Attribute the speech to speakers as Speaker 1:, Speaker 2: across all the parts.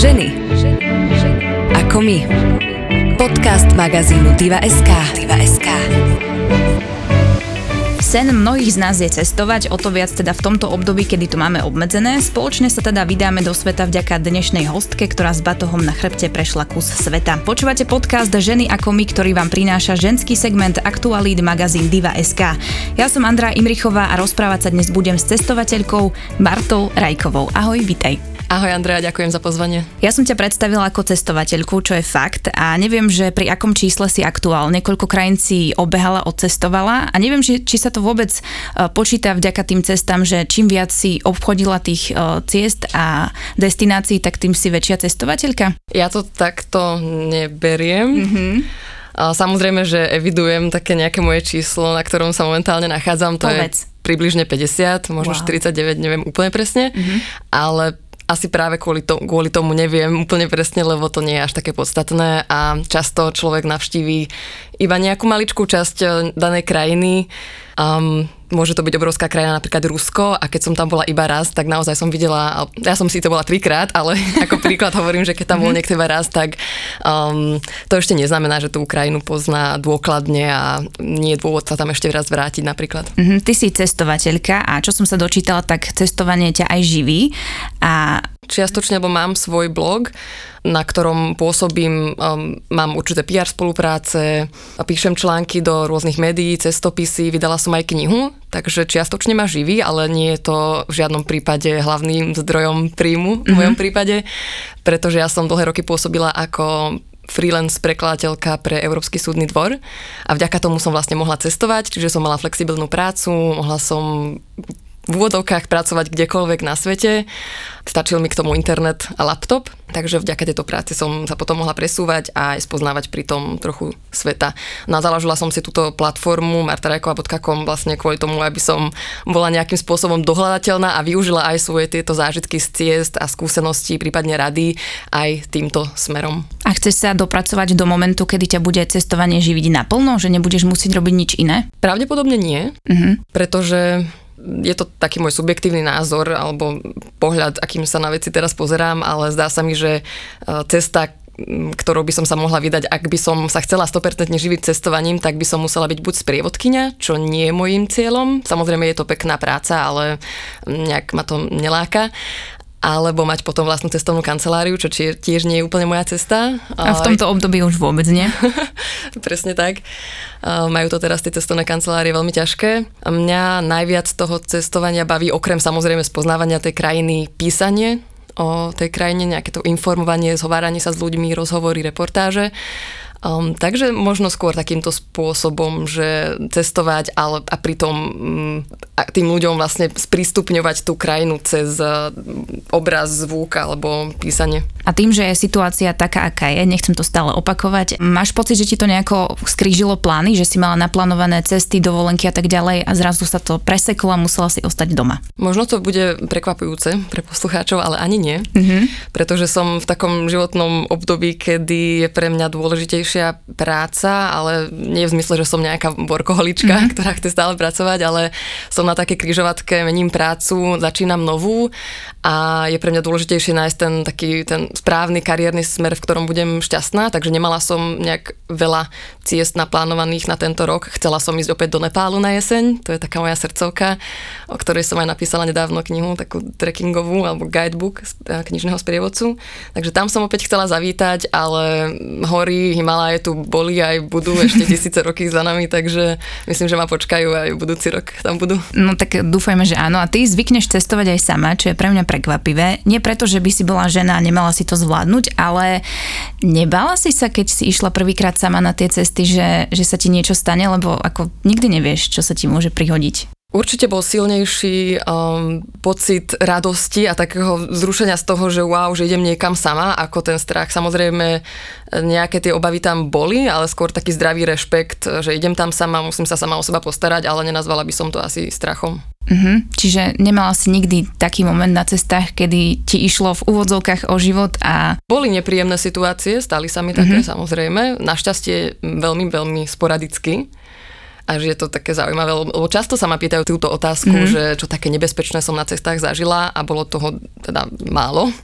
Speaker 1: Ženy. Ako my. Podcast magazínu Diva.sk. Diva.sk.
Speaker 2: Sen mnohých z nás je cestovať, o to viac teda v tomto období, kedy to máme obmedzené. Spoločne sa teda vydáme do sveta vďaka dnešnej hostke, ktorá s batohom na chrbte prešla kus sveta. Počúvate podcast Ženy ako my, ktorý vám prináša ženský segment Aktualít magazín Diva.sk. Ja som Andrá Imrichová a rozprávať sa dnes budem s cestovateľkou Bartou Rajkovou. Ahoj, vitaj.
Speaker 3: Ahoj Andrea, ďakujem za pozvanie.
Speaker 2: Ja som ťa predstavila ako cestovateľku, čo je fakt a neviem, že pri akom čísle si aktuálne, koľko krajín si obehala, odcestovala a neviem, či, či sa to vôbec uh, počíta vďaka tým cestám, že čím viac si obchodila tých uh, ciest a destinácií, tak tým si väčšia cestovateľka?
Speaker 3: Ja to takto neberiem. Mm-hmm. Samozrejme, že evidujem také nejaké moje číslo, na ktorom sa momentálne nachádzam. To Povedz. je približne 50, možno wow. 49, neviem úplne presne, mm-hmm. ale asi práve kvôli, to, kvôli tomu neviem úplne presne, lebo to nie je až také podstatné a často človek navštíví iba nejakú maličkú časť eh, danej krajiny. Um, môže to byť obrovská krajina, napríklad Rusko a keď som tam bola iba raz, tak naozaj som videla, ja som si to bola trikrát, ale ako príklad hovorím, že keď tam bol mhm. niekto iba raz, tak um, to ešte neznamená, že tú Ukrajinu pozná dôkladne a nie je dôvod sa tam ešte raz vrátiť napríklad.
Speaker 2: Mm-hmm, ty si cestovateľka a čo som sa dočítala, tak cestovanie ťa aj živí a
Speaker 3: čiastočne, lebo mám svoj blog, na ktorom pôsobím, um, mám určité PR spolupráce, píšem články do rôznych médií, cestopisy, vydala som aj knihu, takže čiastočne ma živí, ale nie je to v žiadnom prípade hlavným zdrojom príjmu v mojom mm-hmm. prípade, pretože ja som dlhé roky pôsobila ako freelance prekladateľka pre Európsky súdny dvor a vďaka tomu som vlastne mohla cestovať, čiže som mala flexibilnú prácu, mohla som v úvodovkách pracovať kdekoľvek na svete. Stačil mi k tomu internet a laptop, takže vďaka tejto práci som sa potom mohla presúvať a aj spoznávať pri tom trochu sveta. No a založila som si túto platformu martarajkova.com vlastne kvôli tomu, aby som bola nejakým spôsobom dohľadateľná a využila aj svoje tieto zážitky z ciest a skúsenosti, prípadne rady aj týmto smerom.
Speaker 2: A chceš sa dopracovať do momentu, kedy ťa bude cestovanie živiť naplno, že nebudeš musieť robiť nič iné?
Speaker 3: Pravdepodobne nie, uh-huh. pretože je to taký môj subjektívny názor alebo pohľad, akým sa na veci teraz pozerám, ale zdá sa mi, že e, cesta, ktorou by som sa mohla vydať, ak by som sa chcela 100% živiť cestovaním, tak by som musela byť buď sprievodkynia, čo nie je môjim cieľom. Samozrejme je to pekná práca, ale nejak ma to neláka alebo mať potom vlastnú cestovnú kanceláriu, čo tiež nie je úplne moja cesta.
Speaker 2: A v tomto období už vôbec nie?
Speaker 3: Presne tak. Majú to teraz tie cestovné kancelárie veľmi ťažké. A mňa najviac toho cestovania baví, okrem samozrejme spoznávania tej krajiny, písanie o tej krajine, nejaké to informovanie, zhováranie sa s ľuďmi, rozhovory, reportáže. Um, takže možno skôr takýmto spôsobom, že cestovať ale, a pritom um, a tým ľuďom vlastne sprístupňovať tú krajinu cez uh, obraz, zvuk alebo písanie.
Speaker 2: A tým, že je situácia taká, aká je, nechcem to stále opakovať, máš pocit, že ti to nejako skrížilo plány, že si mala naplánované cesty, dovolenky a tak ďalej a zrazu sa to preseklo a musela si ostať doma?
Speaker 3: Možno to bude prekvapujúce pre poslucháčov, ale ani nie, mm-hmm. pretože som v takom životnom období, kedy je pre mňa dôležitejšie ťažšia práca, ale nie v zmysle, že som nejaká workoholička, mm-hmm. ktorá chce stále pracovať, ale som na také križovatke, mením prácu, začínam novú a je pre mňa dôležitejšie nájsť ten taký ten správny kariérny smer, v ktorom budem šťastná, takže nemala som nejak veľa ciest naplánovaných na tento rok. Chcela som ísť opäť do Nepálu na jeseň, to je taká moja srdcovka, o ktorej som aj napísala nedávno knihu, takú trekkingovú alebo guidebook e, knižného sprievodcu. Takže tam som opäť chcela zavítať, ale hory, Himalaj Himaláje tu boli aj budú ešte tisíce roky za nami, takže myslím, že ma počkajú aj budúci rok tam budú.
Speaker 2: No tak dúfajme, že áno. A ty zvykneš cestovať aj sama, čo je pre mňa prekvapivé. Nie preto, že by si bola žena a nemala si to zvládnuť, ale nebala si sa, keď si išla prvýkrát sama na tie cesty, že, že sa ti niečo stane, lebo ako nikdy nevieš, čo sa ti môže prihodiť.
Speaker 3: Určite bol silnejší um, pocit radosti a takého zrušenia z toho, že wow, že idem niekam sama, ako ten strach. Samozrejme, nejaké tie obavy tam boli, ale skôr taký zdravý rešpekt, že idem tam sama, musím sa sama o seba postarať, ale nenazvala by som to asi strachom.
Speaker 2: Uh-huh. Čiže nemala si nikdy taký moment na cestách, kedy ti išlo v úvodzovkách o život a...
Speaker 3: Boli nepríjemné situácie, stali sa mi také uh-huh. samozrejme, našťastie veľmi, veľmi sporadicky a že je to také zaujímavé, lebo často sa ma pýtajú túto otázku, mm. že čo také nebezpečné som na cestách zažila a bolo toho teda málo.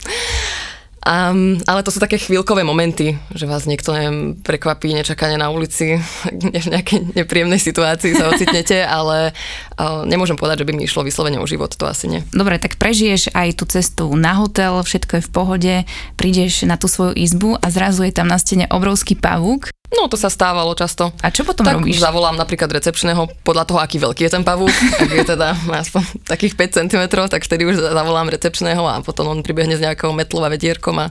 Speaker 3: Um, ale to sú také chvíľkové momenty, že vás niekto neviem, prekvapí nečakane na ulici, v nejakej nepríjemnej situácii sa ocitnete, ale uh, nemôžem povedať, že by mi išlo vyslovene o život, to asi nie.
Speaker 2: Dobre, tak prežiješ aj tú cestu na hotel, všetko je v pohode, prídeš na tú svoju izbu a zrazu je tam na stene obrovský pavúk
Speaker 3: No, to sa stávalo často.
Speaker 2: A čo potom
Speaker 3: tak
Speaker 2: robíš?
Speaker 3: zavolám napríklad recepčného podľa toho, aký veľký je ten pavúk. Ak je teda aspoň takých 5 cm, tak vtedy už zavolám recepčného a potom on pribehne z nejakého metlou a vedierkom. A...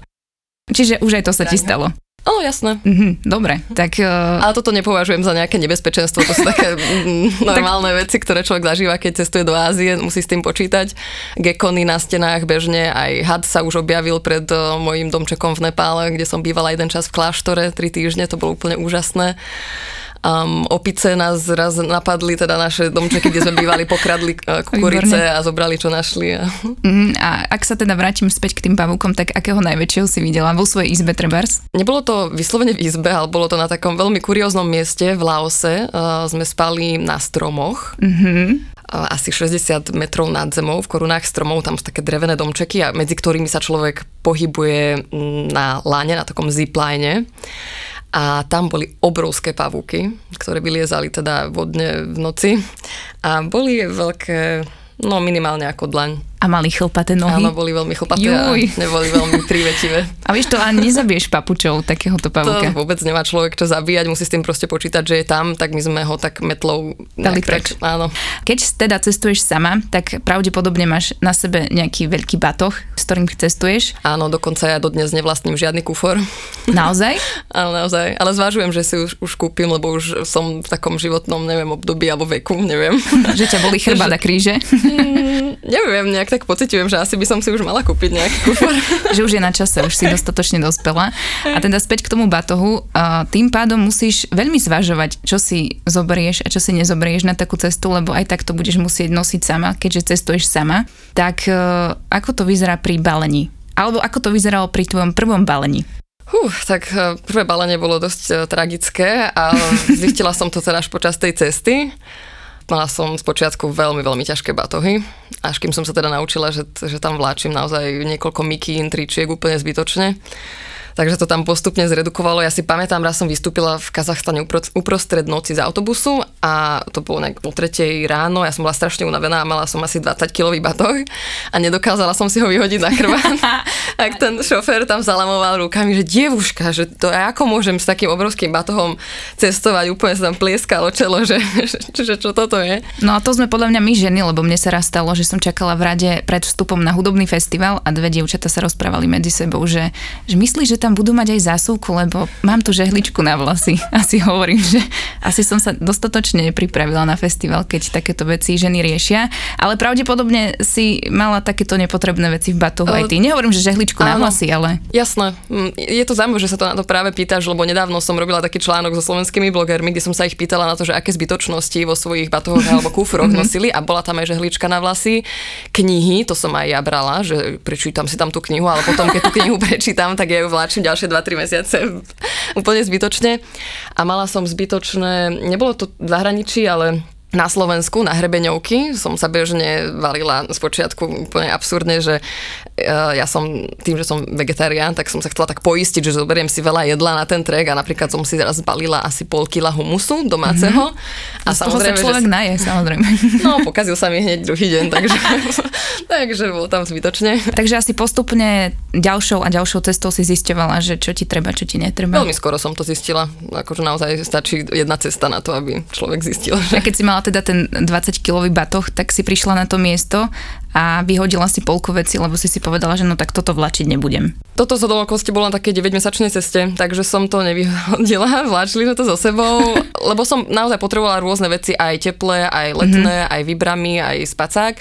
Speaker 2: Čiže už aj to sa ti stalo.
Speaker 3: Áno, jasné.
Speaker 2: Mhm, dobre, tak... Uh...
Speaker 3: Ale toto nepovažujem za nejaké nebezpečenstvo, to sú také mm, normálne tak... veci, ktoré človek zažíva, keď cestuje do Ázie, musí s tým počítať. Gekony na stenách bežne, aj had sa už objavil pred uh, mojim domčekom v Nepále, kde som bývala jeden čas v kláštore, tri týždne, to bolo úplne úžasné. Um, opice nás raz napadli, teda naše domčeky, kde sme bývali, pokradli uh, kukurice a zobrali, čo našli. A...
Speaker 2: Mm, a ak sa teda vrátim späť k tým pavúkom, tak akého najväčšieho si videla vo svojej izbe trebárs?
Speaker 3: Nebolo to vyslovene v izbe, ale bolo to na takom veľmi kurióznom mieste v Laose. Uh, sme spali na stromoch. Mm-hmm asi 60 metrov nad zemou v korunách stromov, tam sú také drevené domčeky a medzi ktorými sa človek pohybuje na láne, na takom zipline a tam boli obrovské pavúky, ktoré vyliezali teda vodne v noci a boli veľké, no minimálne ako dlaň.
Speaker 2: A mali chlpaté nohy?
Speaker 3: Áno, boli veľmi chlpaté Juj. a neboli veľmi prívetivé.
Speaker 2: A vieš to, ani nezabiješ papučou takéhoto pavúka.
Speaker 3: To vôbec nemá človek čo zabíjať, musí s tým proste počítať, že je tam, tak my sme ho tak metlou
Speaker 2: dali preč.
Speaker 3: Áno.
Speaker 2: Keď teda cestuješ sama, tak pravdepodobne máš na sebe nejaký veľký batoh, s ktorým cestuješ.
Speaker 3: Áno, dokonca ja dodnes nevlastním žiadny kufor.
Speaker 2: Naozaj?
Speaker 3: áno, naozaj. Ale zvažujem, že si už, už kúpim, lebo už som v takom životnom, neviem, období alebo veku, neviem.
Speaker 2: že ťa boli chrbát a kríže?
Speaker 3: Mm, neviem, nejak tak pociťujem, že asi by som si už mala kúpiť nejaký kufor.
Speaker 2: že už je na čase, už si dostatočne dospela. A teda späť k tomu batohu, tým pádom musíš veľmi zvažovať, čo si zoberieš a čo si nezoberieš na takú cestu, lebo aj tak to budeš musieť nosiť sama, keďže cestuješ sama. Tak e, ako to vyzerá pri balení? Alebo ako to vyzeralo pri tvojom prvom balení?
Speaker 3: Hú, tak e, prvé balenie bolo dosť e, tragické a zistila som to teda až počas tej cesty. Mala som z počiatku veľmi, veľmi ťažké batohy, až kým som sa teda naučila, že, že tam vláčim naozaj niekoľko mikín, tričiek úplne zbytočne takže to tam postupne zredukovalo. Ja si pamätám, raz som vystúpila v Kazachstane uprostred noci z autobusu a to bolo nejak o tretej ráno, ja som bola strašne unavená a mala som asi 20 kilový batoh a nedokázala som si ho vyhodiť na chrbát. Ak ten šofér tam zalamoval rukami, že dievuška, že to ako môžem s takým obrovským batohom cestovať, úplne sa tam plieskalo čelo, že, že, že čo toto je.
Speaker 2: No a to sme podľa mňa my ženy, lebo mne sa raz stalo, že som čakala v rade pred vstupom na hudobný festival a dve dievčata sa rozprávali medzi sebou, že, že myslí, že tam budú mať aj zásuvku, lebo mám tu žehličku na vlasy. Asi hovorím, že asi som sa dostatočne nepripravila na festival, keď takéto veci ženy riešia. Ale pravdepodobne si mala takéto nepotrebné veci v batohu aj ty. Nehovorím, že žehličku áno, na vlasy, ale...
Speaker 3: Jasné. Mm, je to zaujímavé, že sa to na to práve pýtaš, lebo nedávno som robila taký článok so slovenskými blogermi, kde som sa ich pýtala na to, že aké zbytočnosti vo svojich batohoch alebo kufroch mhm. nosili a bola tam aj žehlička na vlasy. Knihy, to som aj ja brala, že prečítam si tam tú knihu, ale potom, keď tú knihu prečítam, tak ja ju vláčim ďalšie 2-3 mesiace úplne zbytočne. A mala som zbytočné, nebolo to v zahraničí, ale na Slovensku, na hrebeňovky, som sa bežne valila z počiatku úplne absurdne, že e, ja som, tým, že som vegetarián, tak som sa chcela tak poistiť, že zoberiem si veľa jedla na ten trek a napríklad som si raz balila asi pol kila humusu domáceho.
Speaker 2: Mm-hmm. A z samozrejme, toho sa človek že... naje, samozrejme.
Speaker 3: No, pokazil sa mi hneď druhý deň, takže, takže bolo tam zbytočne.
Speaker 2: Takže asi postupne ďalšou a ďalšou cestou si zisťovala, že čo ti treba, čo ti netreba.
Speaker 3: Veľmi skoro som to zistila, akože naozaj stačí jedna cesta na to, aby človek zistil.
Speaker 2: Že... A keď si mala teda ten 20-kilový batoh, tak si prišla na to miesto a vyhodila si polku veci, lebo si si povedala, že no tak toto vlačiť nebudem.
Speaker 3: Toto zo domokosti bolo na takej 9-mesačnej ceste, takže som to nevyhodila, vláčili sme to so sebou, lebo som naozaj potrebovala rôzne veci, aj teplé, aj letné, mm-hmm. aj vybrami, aj spacák,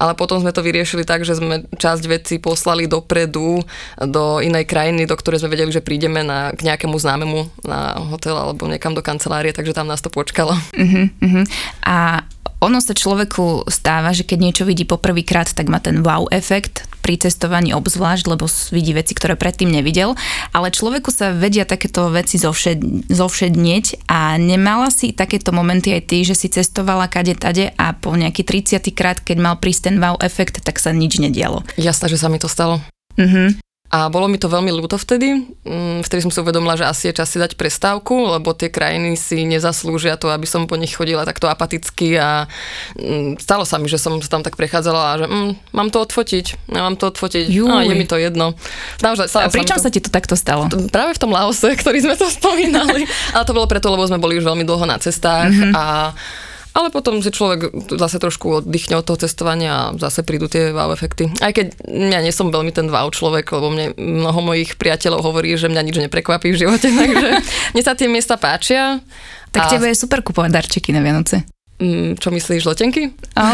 Speaker 3: ale potom sme to vyriešili tak, že sme časť veci poslali dopredu do inej krajiny, do ktorej sme vedeli, že prídeme na, k nejakému známemu na hotel alebo niekam do kancelárie, takže tam nás to počkalo.
Speaker 2: Uh-huh, A ono sa človeku stáva, že keď niečo vidí poprvýkrát, tak má ten wow efekt pri cestovaní obzvlášť, lebo vidí veci, ktoré predtým nevidel, ale človeku sa vedia takéto veci zovšed, zovšednieť a nemala si takéto momenty aj ty, že si cestovala kade tade a po nejaký 30 krát, keď mal prísť ten wow efekt, tak sa nič nedialo.
Speaker 3: Jasné, že sa mi to stalo.
Speaker 2: Uh-huh.
Speaker 3: A bolo mi to veľmi ľúto vtedy. Mm, vtedy som si uvedomila, že asi je čas si dať prestávku, lebo tie krajiny si nezaslúžia to, aby som po nich chodila takto apaticky a mm, stalo sa mi, že som tam tak prechádzala a že mm, mám to odfotiť, ja mám to odfotiť, a je mi to jedno.
Speaker 2: Naozaj, a pričom sa, sa ti to takto stalo?
Speaker 3: Práve v tom Laose, ktorý sme to spomínali. Ale to bolo preto, lebo sme boli už veľmi dlho na cestách mm-hmm. a ale potom si človek zase trošku oddychne od toho cestovania a zase prídu tie wow efekty. Aj keď ja nie som veľmi ten wow človek, lebo mne mnoho mojich priateľov hovorí, že mňa nič neprekvapí v živote, takže mne sa tie miesta páčia.
Speaker 2: Tak a... tebe je super kupovať darčeky na Vianoce.
Speaker 3: Mm, čo myslíš, letenky?
Speaker 2: A,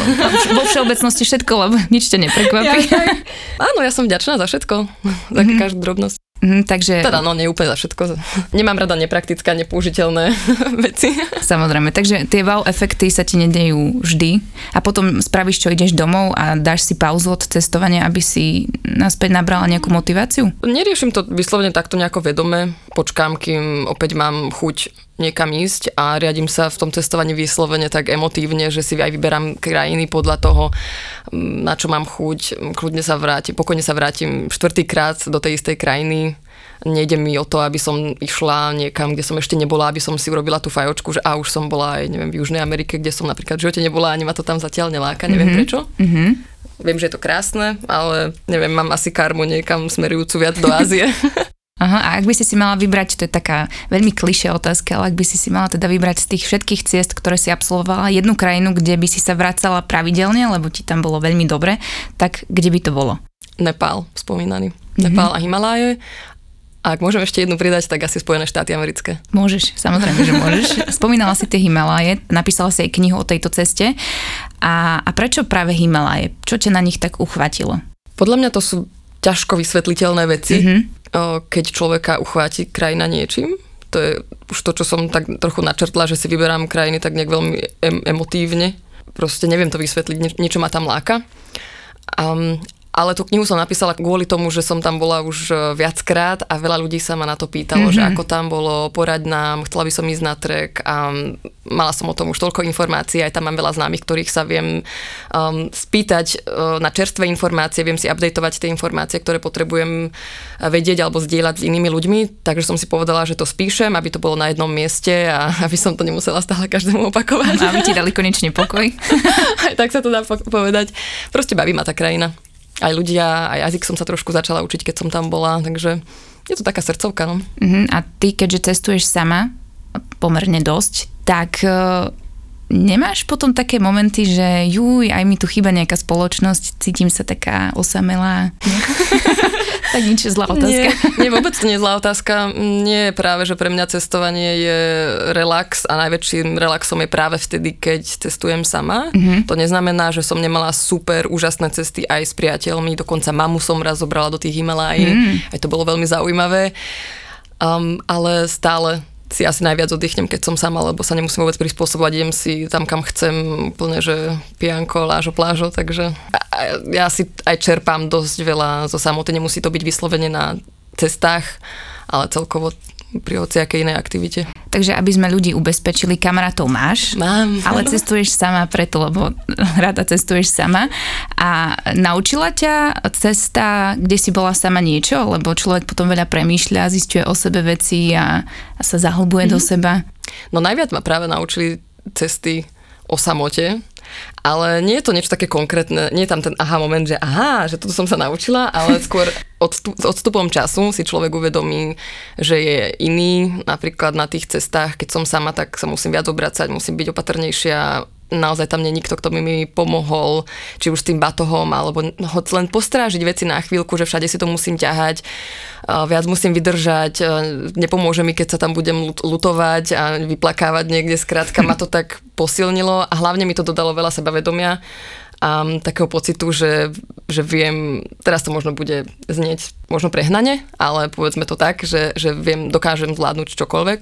Speaker 2: vo všeobecnosti všetko, lebo nič ťa neprekvapí. Ja, ja.
Speaker 3: Áno, ja som vďačná za všetko, za mm-hmm. každú drobnosť.
Speaker 2: Mm, takže...
Speaker 3: Teda no, nie úplne za všetko. Nemám rada nepraktické nepoužiteľné veci.
Speaker 2: Samozrejme, takže tie wow efekty sa ti nedejú vždy a potom spravíš, čo ideš domov a dáš si pauzu od cestovania, aby si naspäť nabrala nejakú motiváciu?
Speaker 3: Neriešim to vyslovene takto nejako vedome. Počkám, kým opäť mám chuť niekam ísť a riadím sa v tom cestovaní vyslovene tak emotívne, že si aj vyberám krajiny podľa toho, mm, na čo mám chuť. Kľudne sa vrátim, pokojne sa vrátim štvrtýkrát do tej istej krajiny. Nejde mi o to, aby som išla niekam, kde som ešte nebola, aby som si urobila tú fajočku, že a už som bola aj neviem, v Južnej Amerike, kde som napríklad v živote nebola, ani ma to tam zatiaľ neláka, neviem mm-hmm. prečo. Mm-hmm. Viem, že je to krásne, ale neviem, mám asi karmu niekam smerujúcu viac do Ázie.
Speaker 2: Aha, a ak by si si mala vybrať, to je taká veľmi klišé otázka, ale ak by si si mala teda vybrať z tých všetkých ciest, ktoré si absolvovala, jednu krajinu, kde by si sa vracala pravidelne, lebo ti tam bolo veľmi dobre, tak kde by to bolo?
Speaker 3: Nepál, spomínaný. Mm-hmm. Nepál a Himaláje. A ak môžem ešte jednu pridať, tak asi Spojené štáty americké.
Speaker 2: Môžeš, samozrejme, že môžeš. Spomínala si tie Himaláje, napísala si aj knihu o tejto ceste. A, a prečo práve Himaláje? Čo ťa na nich tak uchvátilo?
Speaker 3: Podľa mňa to sú ťažko vysvetliteľné veci. Mm-hmm keď človeka uchváti krajina niečím. To je už to, čo som tak trochu načrtla, že si vyberám krajiny tak nejak veľmi em- emotívne. Proste neviem to vysvetliť, niečo ma tam láka. Um, ale tú knihu som napísala kvôli tomu, že som tam bola už e, viackrát a veľa ľudí sa ma na to pýtalo, mm-hmm. že mhm. ako tam bolo, poraď nám, chcela by som ísť na trek a mala som o tom už toľko informácií, aj tam mám veľa známych, ktorých sa viem um, spýtať uh, na čerstvé informácie, viem si updateovať tie informácie, ktoré potrebujem vedieť alebo zdieľať s inými ľuďmi, takže som si povedala, že to spíšem, aby to bolo na jednom mieste a aby som to nemusela stále každému opakovať.
Speaker 2: Aby ti dali konečne pokoj.
Speaker 3: aj tak sa to dá povedať. Proste baví ma tá krajina aj ľudia, aj jazyk som sa trošku začala učiť, keď som tam bola, takže je to taká srdcovka. No.
Speaker 2: Uh-huh. A ty, keďže cestuješ sama, pomerne dosť, tak uh, nemáš potom také momenty, že juj, aj mi tu chýba nejaká spoločnosť, cítim sa taká osamelá. tak nič, zlá otázka.
Speaker 3: Nie, nie, vôbec to nie je zlá otázka. Nie je práve, že pre mňa cestovanie je relax a najväčším relaxom je práve vtedy, keď cestujem sama. Mm-hmm. To neznamená, že som nemala super úžasné cesty aj s priateľmi, dokonca mamu som raz zobrala do tých Himalají, mm. aj to bolo veľmi zaujímavé. Um, ale stále si asi najviac oddychnem, keď som sama, lebo sa nemusím vôbec prispôsobovať, idem si tam, kam chcem, úplne, že pijanko, lážo, plážo, takže ja si aj čerpám dosť veľa zo samoty, nemusí to byť vyslovene na cestách, ale celkovo pri hociakej inej aktivite.
Speaker 2: Takže aby sme ľudí ubezpečili, kamarátov máš,
Speaker 3: Mám.
Speaker 2: ale cestuješ sama preto, lebo rada cestuješ sama. A naučila ťa cesta, kde si bola sama niečo? Lebo človek potom veľa premýšľa, zistuje o sebe veci a, a sa zahlbuje mm-hmm. do mhm. seba.
Speaker 3: No najviac ma práve naučili cesty o samote, ale nie je to niečo také konkrétne, nie je tam ten aha moment, že aha, že toto som sa naučila, ale skôr odstup, s odstupom času si človek uvedomí, že je iný, napríklad na tých cestách, keď som sama, tak sa musím viac obracať, musím byť opatrnejšia, naozaj tam nie nikto, kto by mi pomohol, či už s tým batohom, alebo hoď len postrážiť veci na chvíľku, že všade si to musím ťahať, viac musím vydržať, nepomôže mi, keď sa tam budem lutovať a vyplakávať niekde, skrátka ma to tak posilnilo a hlavne mi to dodalo veľa sebavedomia a takého pocitu, že, že viem, teraz to možno bude znieť možno prehnane, ale povedzme to tak, že, že viem, dokážem zvládnuť čokoľvek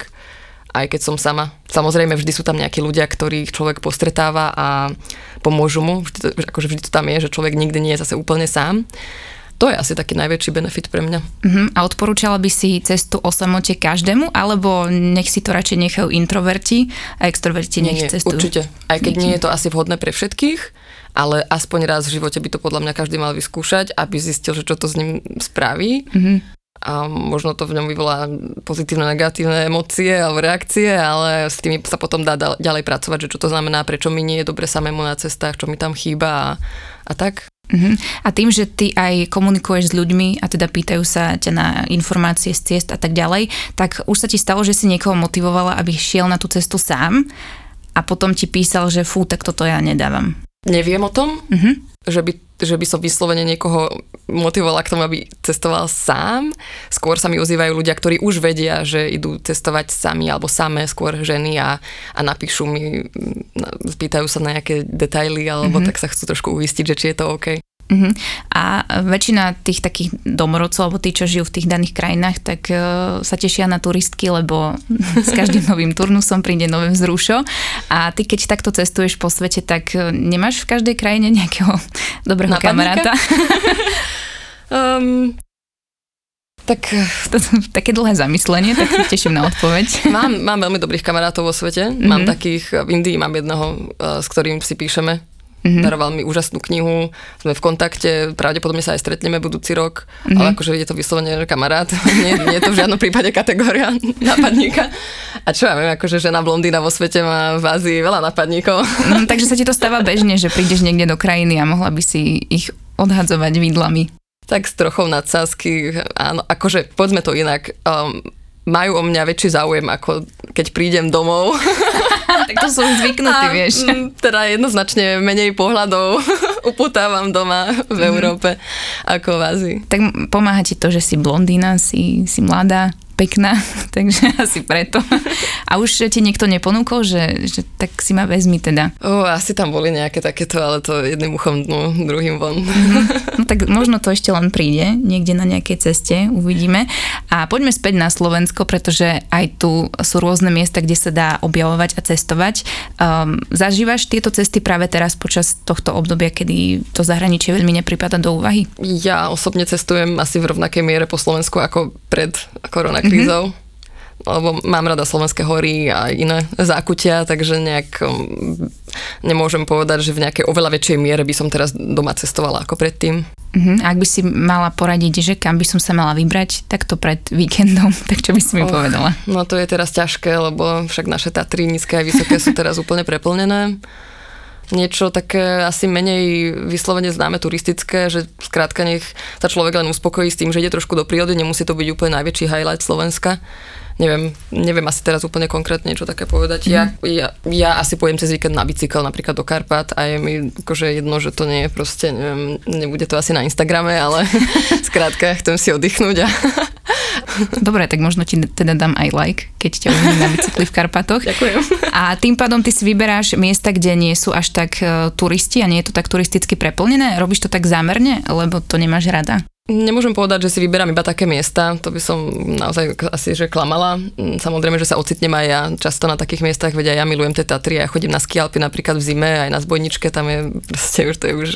Speaker 3: aj keď som sama. Samozrejme, vždy sú tam nejakí ľudia, ktorých človek postretáva a pomôžu mu. Vždy akože vždy to tam je, že človek nikdy nie je zase úplne sám. To je asi taký najväčší benefit pre mňa.
Speaker 2: Uh-huh. A odporúčala by si cestu o samote každému, alebo nech si to radšej nechajú introverti a extroverti nech
Speaker 3: nie,
Speaker 2: cestujú?
Speaker 3: Určite. Aj keď nie je to asi vhodné pre všetkých, ale aspoň raz v živote by to podľa mňa každý mal vyskúšať, aby zistil, že čo to s ním spraví.
Speaker 2: Mhm.
Speaker 3: A možno to v ňom vyvolá pozitívne, negatívne emócie alebo reakcie, ale s tými sa potom dá ďalej pracovať, že čo to znamená, prečo mi nie je dobre samému na cestách, čo mi tam chýba a, a tak.
Speaker 2: Mhm. A tým, že ty aj komunikuješ s ľuďmi a teda pýtajú sa ťa na informácie z ciest a tak ďalej, tak už sa ti stalo, že si niekoho motivovala, aby šiel na tú cestu sám a potom ti písal, že fú, tak toto ja nedávam.
Speaker 3: Neviem o tom,
Speaker 2: Mhm.
Speaker 3: že by, že by som vyslovene niekoho motivovala k tomu, aby cestoval sám. Skôr sa mi ozývajú ľudia, ktorí už vedia, že idú cestovať sami alebo samé, skôr ženy a, a napíšu mi, spýtajú sa na nejaké detaily alebo mm-hmm. tak sa chcú trošku uistiť, že či je to OK.
Speaker 2: Mhm. A väčšina tých takých domorodcov, alebo tí, čo žijú v tých daných krajinách, tak uh, sa tešia na turistky, lebo s každým novým turnusom príde nové vzrušo. A ty, keď takto cestuješ po svete, tak uh, nemáš v každej krajine nejakého dobrého
Speaker 3: Nápadníka?
Speaker 2: kamaráta?
Speaker 3: Um, tak
Speaker 2: To sú také dlhé zamyslenie, tak sa teším na odpoveď.
Speaker 3: mám, mám veľmi dobrých kamarátov vo svete. Mm-hmm. Mám takých, v Indii mám jedného, s ktorým si píšeme. Mm-hmm. Daroval mi úžasnú knihu, sme v kontakte, pravdepodobne sa aj stretneme budúci rok, mm-hmm. ale akože je to vyslovene kamarát, nie, nie je to v žiadnom prípade kategória nápadníka. A čo ja viem, akože žena blondína vo svete má v Ázii veľa nápadníkov.
Speaker 2: Mm, takže sa ti to stáva bežne, že prídeš niekde do krajiny a mohla by si ich odhadzovať vidlami.
Speaker 3: Tak s trochou nadsázky, áno, akože povedzme to inak, um, majú o mňa väčší záujem, ako keď prídem domov.
Speaker 2: Tak to sú zvyknutí,
Speaker 3: A,
Speaker 2: vieš.
Speaker 3: mm, Teda jednoznačne menej pohľadov uputávam doma v Európe ako v Ázii.
Speaker 2: Tak pomáha ti to, že si blondína, si, si mladá, pekná, takže asi preto. A už ti niekto neponúkol, že, že tak si ma vezmi teda.
Speaker 3: O, asi tam boli nejaké takéto, ale to jedným uchom dnu, druhým von.
Speaker 2: No tak možno to ešte len príde, niekde na nejakej ceste, uvidíme. A poďme späť na Slovensko, pretože aj tu sú rôzne miesta, kde sa dá objavovať a cestovať. Um, zažívaš tieto cesty práve teraz počas tohto obdobia, kedy to zahraničie veľmi nepripada do úvahy?
Speaker 3: Ja osobne cestujem asi v rovnakej miere po Slovensku ako pred koronakrízou. Mm-hmm. Lebo mám rada slovenské hory a iné zákutia, takže nejak um, nemôžem povedať, že v nejakej oveľa väčšej miere by som teraz doma cestovala ako predtým.
Speaker 2: Uh-huh. Ak by si mala poradiť, že kam by som sa mala vybrať takto pred víkendom, tak čo by si mi
Speaker 3: Och,
Speaker 2: povedala?
Speaker 3: No to je teraz ťažké, lebo však naše Tatry nízke a vysoké sú teraz úplne preplnené. Niečo také asi menej vyslovene známe turistické, že skrátka nech sa človek len uspokojí s tým, že ide trošku do prírody, nemusí to byť úplne najväčší highlight Slovenska. Neviem, neviem asi teraz úplne konkrétne niečo také povedať. Ja, ja, ja asi pojem cez víkend na bicykel napríklad do Karpat a je mi akože jedno, že to nie je proste, neviem, nebude to asi na Instagrame, ale skrátka chcem si oddychnúť a
Speaker 2: Dobre, tak možno ti teda dám aj like, keď ťa uvidím na bicykli v Karpatoch.
Speaker 3: ďakujem.
Speaker 2: A tým pádom ty si vyberáš miesta, kde nie sú až tak e, turisti a nie je to tak turisticky preplnené? Robíš to tak zámerne, lebo to nemáš rada?
Speaker 3: Nemôžem povedať, že si vyberám iba také miesta, to by som naozaj asi že klamala. Samozrejme, že sa ocitnem aj ja často na takých miestach, aj ja milujem tie Tatry, ja chodím na skialpy napríklad v zime, aj na zbojničke, tam je proste už to je už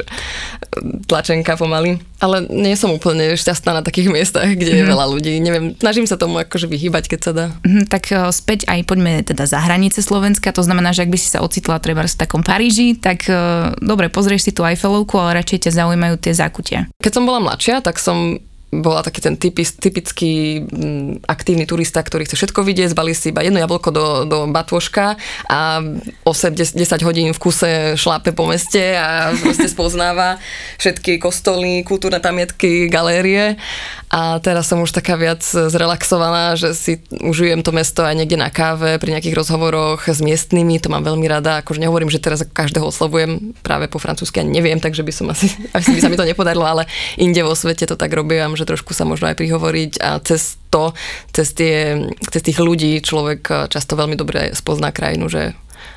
Speaker 3: tlačenka pomaly. Ale nie som úplne šťastná na takých miestach, kde je veľa ľudí. Neviem, snažím sa tomu akože vyhýbať, keď sa dá.
Speaker 2: Mhm, tak e, späť aj poďme teda za hranice Slovenska, to znamená, že ak by si sa ocitla treba v takom Paríži, tak e, dobre, pozrieš si tú Eiffelovku, ale radšej ťa zaujímajú tie zákutia.
Speaker 3: Keď som bola mladšia, tak som bola taký ten typis, typický m, aktívny turista, ktorý chce všetko vidieť, zbalí si iba jedno jablko do, do batôžka a 8-10 hodín v kuse šlápe po meste a proste spoznáva všetky kostoly, kultúrne pamiatky, galérie. A teraz som už taká viac zrelaxovaná, že si užijem to mesto aj niekde na káve, pri nejakých rozhovoroch s miestnymi, to mám veľmi rada, akože nehovorím, že teraz každého oslovujem práve po francúzsky, ani neviem, takže by som asi, asi by sa mi to nepodarilo, ale inde vo svete to tak robím, že trošku sa možno aj prihovoriť a cez to, cez, tie, cez tých ľudí človek často veľmi dobre spozná krajinu, že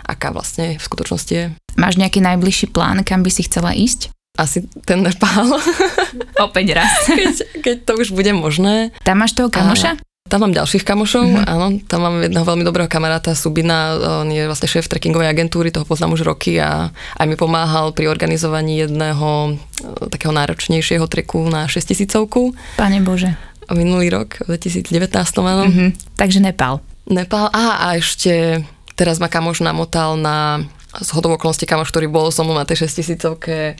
Speaker 3: aká vlastne v skutočnosti je.
Speaker 2: Máš nejaký najbližší plán, kam by si chcela ísť?
Speaker 3: Asi ten Nepál,
Speaker 2: Opäť raz.
Speaker 3: keď, keď to už bude možné.
Speaker 2: Tam máš toho kamoša?
Speaker 3: Tam mám ďalších kamošov, mm-hmm. áno, tam mám jedného veľmi dobrého kamaráta, Subina, on je vlastne šéf trekkingovej agentúry, toho poznám už roky a aj mi pomáhal pri organizovaní jedného e, takého náročnejšieho treku na 6000
Speaker 2: Pane Bože.
Speaker 3: minulý rok, v 2019 áno.
Speaker 2: Mhm. Takže Nepal.
Speaker 3: Nepál, aha, a ešte teraz ma kamoš namotal na z hodov okolností kamoš, ktorý bol so mnou na tej 6000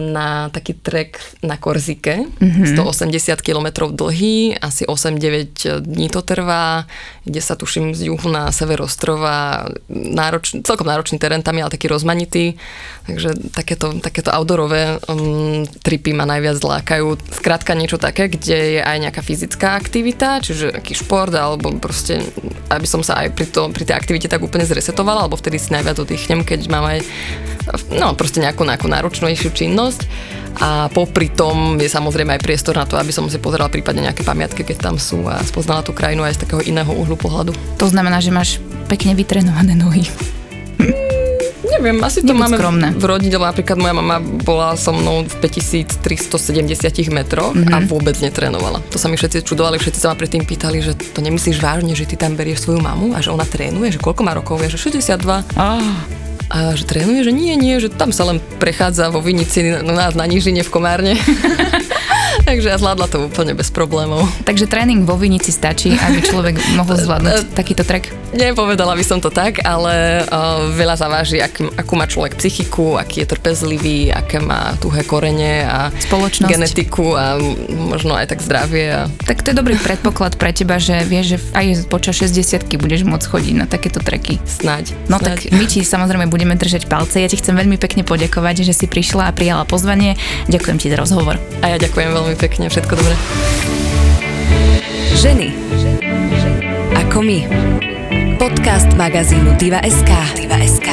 Speaker 3: na taký trek na Korzike, mm-hmm. 180 km dlhý, asi 8-9 dní to trvá, ide sa tuším z juhu na sever ostrova, náročný, celkom náročný terén tam je, ale taký rozmanitý, takže takéto, takéto outdoorové um, tripy ma najviac lákajú. Skrátka niečo také, kde je aj nejaká fyzická aktivita, čiže aký šport, alebo proste, aby som sa aj pri, to, pri tej aktivite tak úplne zresetovala, alebo vtedy si najviac oddychnem, keď mám aj no proste nejakú, nejakú náročnejšiu činnosť a popri tom je samozrejme aj priestor na to, aby som si pozerala prípadne nejaké pamiatky, keď tam sú a spoznala tú krajinu aj z takého iného uhlu pohľadu.
Speaker 2: To znamená, že máš pekne vytrenované nohy.
Speaker 3: Neviem, asi to máme skromné. v rodine, napríklad moja mama bola so mnou v 5370 metroch mm-hmm. a vôbec netrénovala. To sa mi všetci čudovali, všetci sa ma predtým pýtali, že to nemyslíš vážne, že ty tam berieš svoju mamu a že ona trénuje, že koľko má rokov, je, že 62. Oh. A že trénuje, že nie, nie, že tam sa len prechádza vo Vinici na, na, na nížine v Komárne. Takže ja zvládla to úplne bez problémov.
Speaker 2: Takže tréning vo Vinici stačí, aby človek mohol zvládnuť takýto trek?
Speaker 3: Nepovedala by som to tak, ale uh, veľa zaváži, ak, akú má človek psychiku, aký je trpezlivý, aké má tuhé korene a
Speaker 2: Spoločnosť.
Speaker 3: genetiku a možno aj tak zdravie. A...
Speaker 2: Tak to je dobrý predpoklad pre teba, že vieš, že aj počas 60 budeš môcť chodiť na takéto treky.
Speaker 3: Snaď.
Speaker 2: No
Speaker 3: Snaď.
Speaker 2: tak my ti samozrejme budeme držať palce. Ja ti chcem veľmi pekne poďakovať, že si prišla a prijala pozvanie. Ďakujem ti za rozhovor.
Speaker 3: A ja ďakujem veľmi pekne, všetko dobré.
Speaker 1: Ženy ako my. Podcast magazínu Diva.sk. Diva.sk.